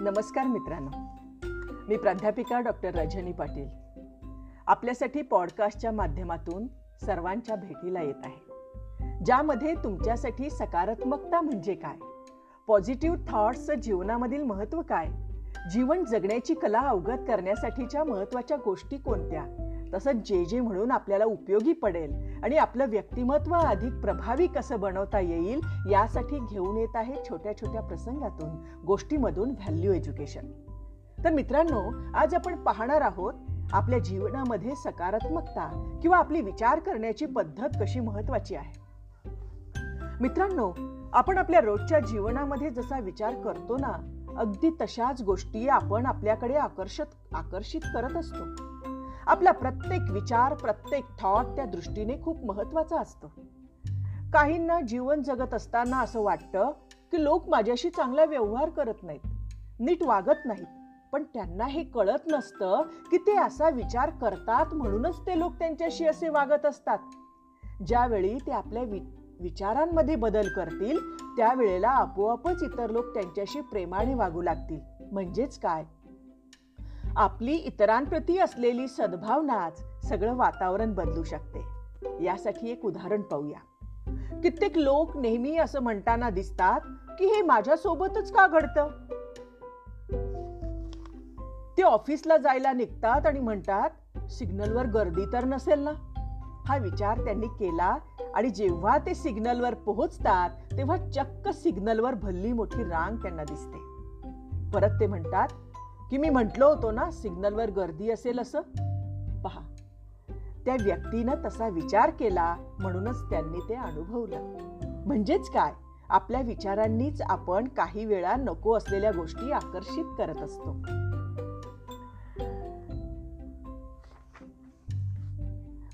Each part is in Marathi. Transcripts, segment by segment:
नमस्कार मित्रांनो. मी प्राध्यापिका डॉक्टर रजनी पाटील. आपल्यासाठी पॉडकास्टच्या माध्यमातून सर्वांच्या भेटीला येत आहे. ज्यामध्ये तुमच्यासाठी सकारात्मकता म्हणजे काय? पॉझिटिव्ह थॉट्स जीवनामधील महत्त्व काय? जीवन जगण्याची कला अवगत करण्यासाठीच्या महत्त्वाच्या गोष्टी कोणत्या? तसंच जे जे म्हणून आपल्याला उपयोगी पडेल आणि आपलं व्यक्तिमत्व अधिक प्रभावी कसं बनवता येईल यासाठी घेऊन येत आहे छोट्या छोट्या प्रसंगातून गोष्टीमधून व्हॅल्यू एज्युकेशन तर मित्रांनो आज आपण पाहणार आहोत आपल्या जीवनामध्ये सकारात्मकता किंवा आपली विचार करण्याची पद्धत कशी महत्वाची आहे. मित्रांनो आपण आपल्या रोजच्या जीवनामध्ये जसा विचार करतो ना अगदी तशाच गोष्टी आपण आपल्याकडे आकर्षित आकर्षित करत असतो. आपला प्रत्येक विचार प्रत्येक थॉट त्या दृष्टीने खूप महत्त्वाचा असतो. काहींना जीवन जगत असताना असं वाटतं की लोक माझ्याशी चांगला व्यवहार करत नाहीत नीट वागत नाहीत. पण त्यांना हे कळत नसतं की ते असा विचार करतात म्हणूनच ते लोक त्यांच्याशी असे वागत असतात. ज्यावेळी ते आपल्या वि विचारांमध्ये बदल करतील त्यावेळेला आपोआपच इतर लोक त्यांच्याशी प्रेमाने वागू लागतील. म्हणजेच काय? आपली इतरांप्रती असलेली सद्भावनाच सगळं वातावरण बदलू शकते. यासाठी एक उदाहरण पाहूया. कित्येक लोक नेहमी असं म्हणताना दिसतात की हे माझ्यासोबतच का घडतं? ते ऑफिसला जायला निघतात आणि म्हणतात सिग्नलवर गर्दी तर नसेल ना? हा विचार त्यांनी केला आणि जेव्हा ते सिग्नलवर पोहोचतात तेव्हा चक्क सिग्नलवर भल्ली मोठी रांग त्यांना दिसते. परत ते म्हणतात की मी म्हटलो होतो ना सिग्नलवर गर्दी असेल असं? पहा त्या व्यक्तीनं तसा विचार केला म्हणूनच त्यांनी ते अनुभवलं. म्हणजेच काय? आपल्या विचारांनीच आपण काही वेळा नको असलेल्या गोष्टी आकर्षित करत असतो.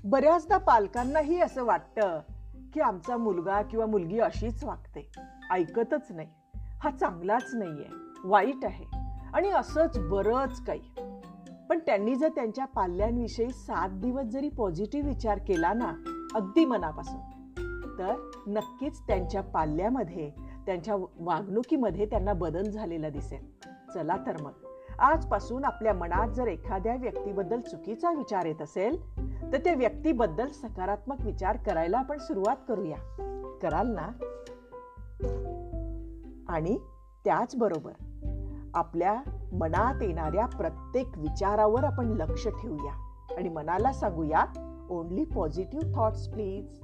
बऱ्याचदा पालकांनाही असं वाटतं की आमचा मुलगा किंवा मुलगी अशीच वागते. ऐकतच नाही. हा चांगलाच नाहीये. वाईट आहे. आणि असंच बरंच काही. पण त्यांनी जर त्यांच्या पाल्यांविषयी सात दिवस जरी पॉझिटिव्ह विचार केला ना अगदी मनापासून तर नक्कीच त्यांच्या पाल्यामध्ये त्यांच्या वागणुकीमध्ये त्यांना बदल झालेला दिसेल. चला तर मग आजपासून आपल्या मनात जर एखाद्या व्यक्तीबद्दल चुकीचा विचार येत असेल तर त्या व्यक्तीबद्दल सकारात्मक विचार करायला आपण सुरुवात करूया. कराल ना? आणि त्याचबरोबर आपल्या मनात येणाऱ्या प्रत्येक विचारावर आपण लक्ष ठेवूया. आणि मनाला सांगूया ओनली पॉझिटिव्ह थॉट्स प्लीज